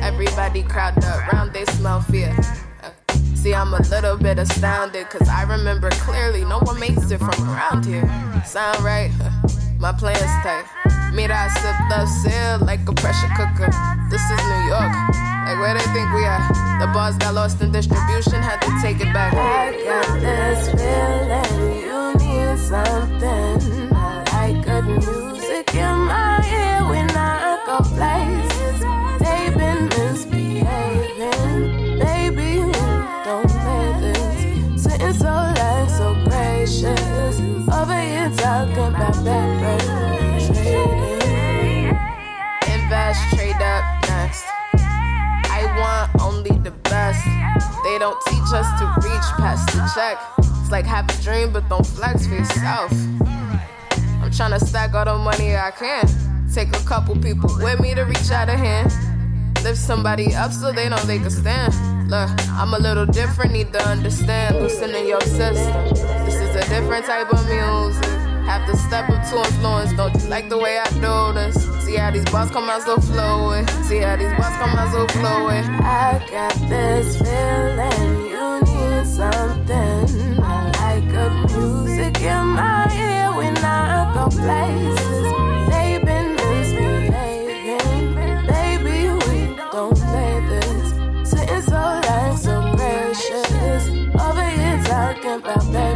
Everybody crowded around, they smell fear. See, I'm a little bit astounded, cause I remember clearly no one makes it from around here. Sound right? My plan's tight. Mira, I sip the seal like a pressure cooker. This is New York. Like where they think we are. The bars got lost in distribution, had to take it Invest, trade up next. I want only the best. They don't teach us to reach past the check. It's like have a dream, but don't flex for yourself. I'm trying to stack all the money I can. Take a couple people with me to reach out a hand. Lift somebody up so they know they can stand. Look, I'm a little different, need to understand. Loosening your system. This is a different type of music. Have to step up to influence. Don't you like the way I do this? See how these bars come out so fluid. See how these bars come out so fluid. I got this feeling you need something. I like good music in my ear when I go places. They've been misbehaving. Baby, we don't play this. Sitting so like so precious. Over here talking about baby.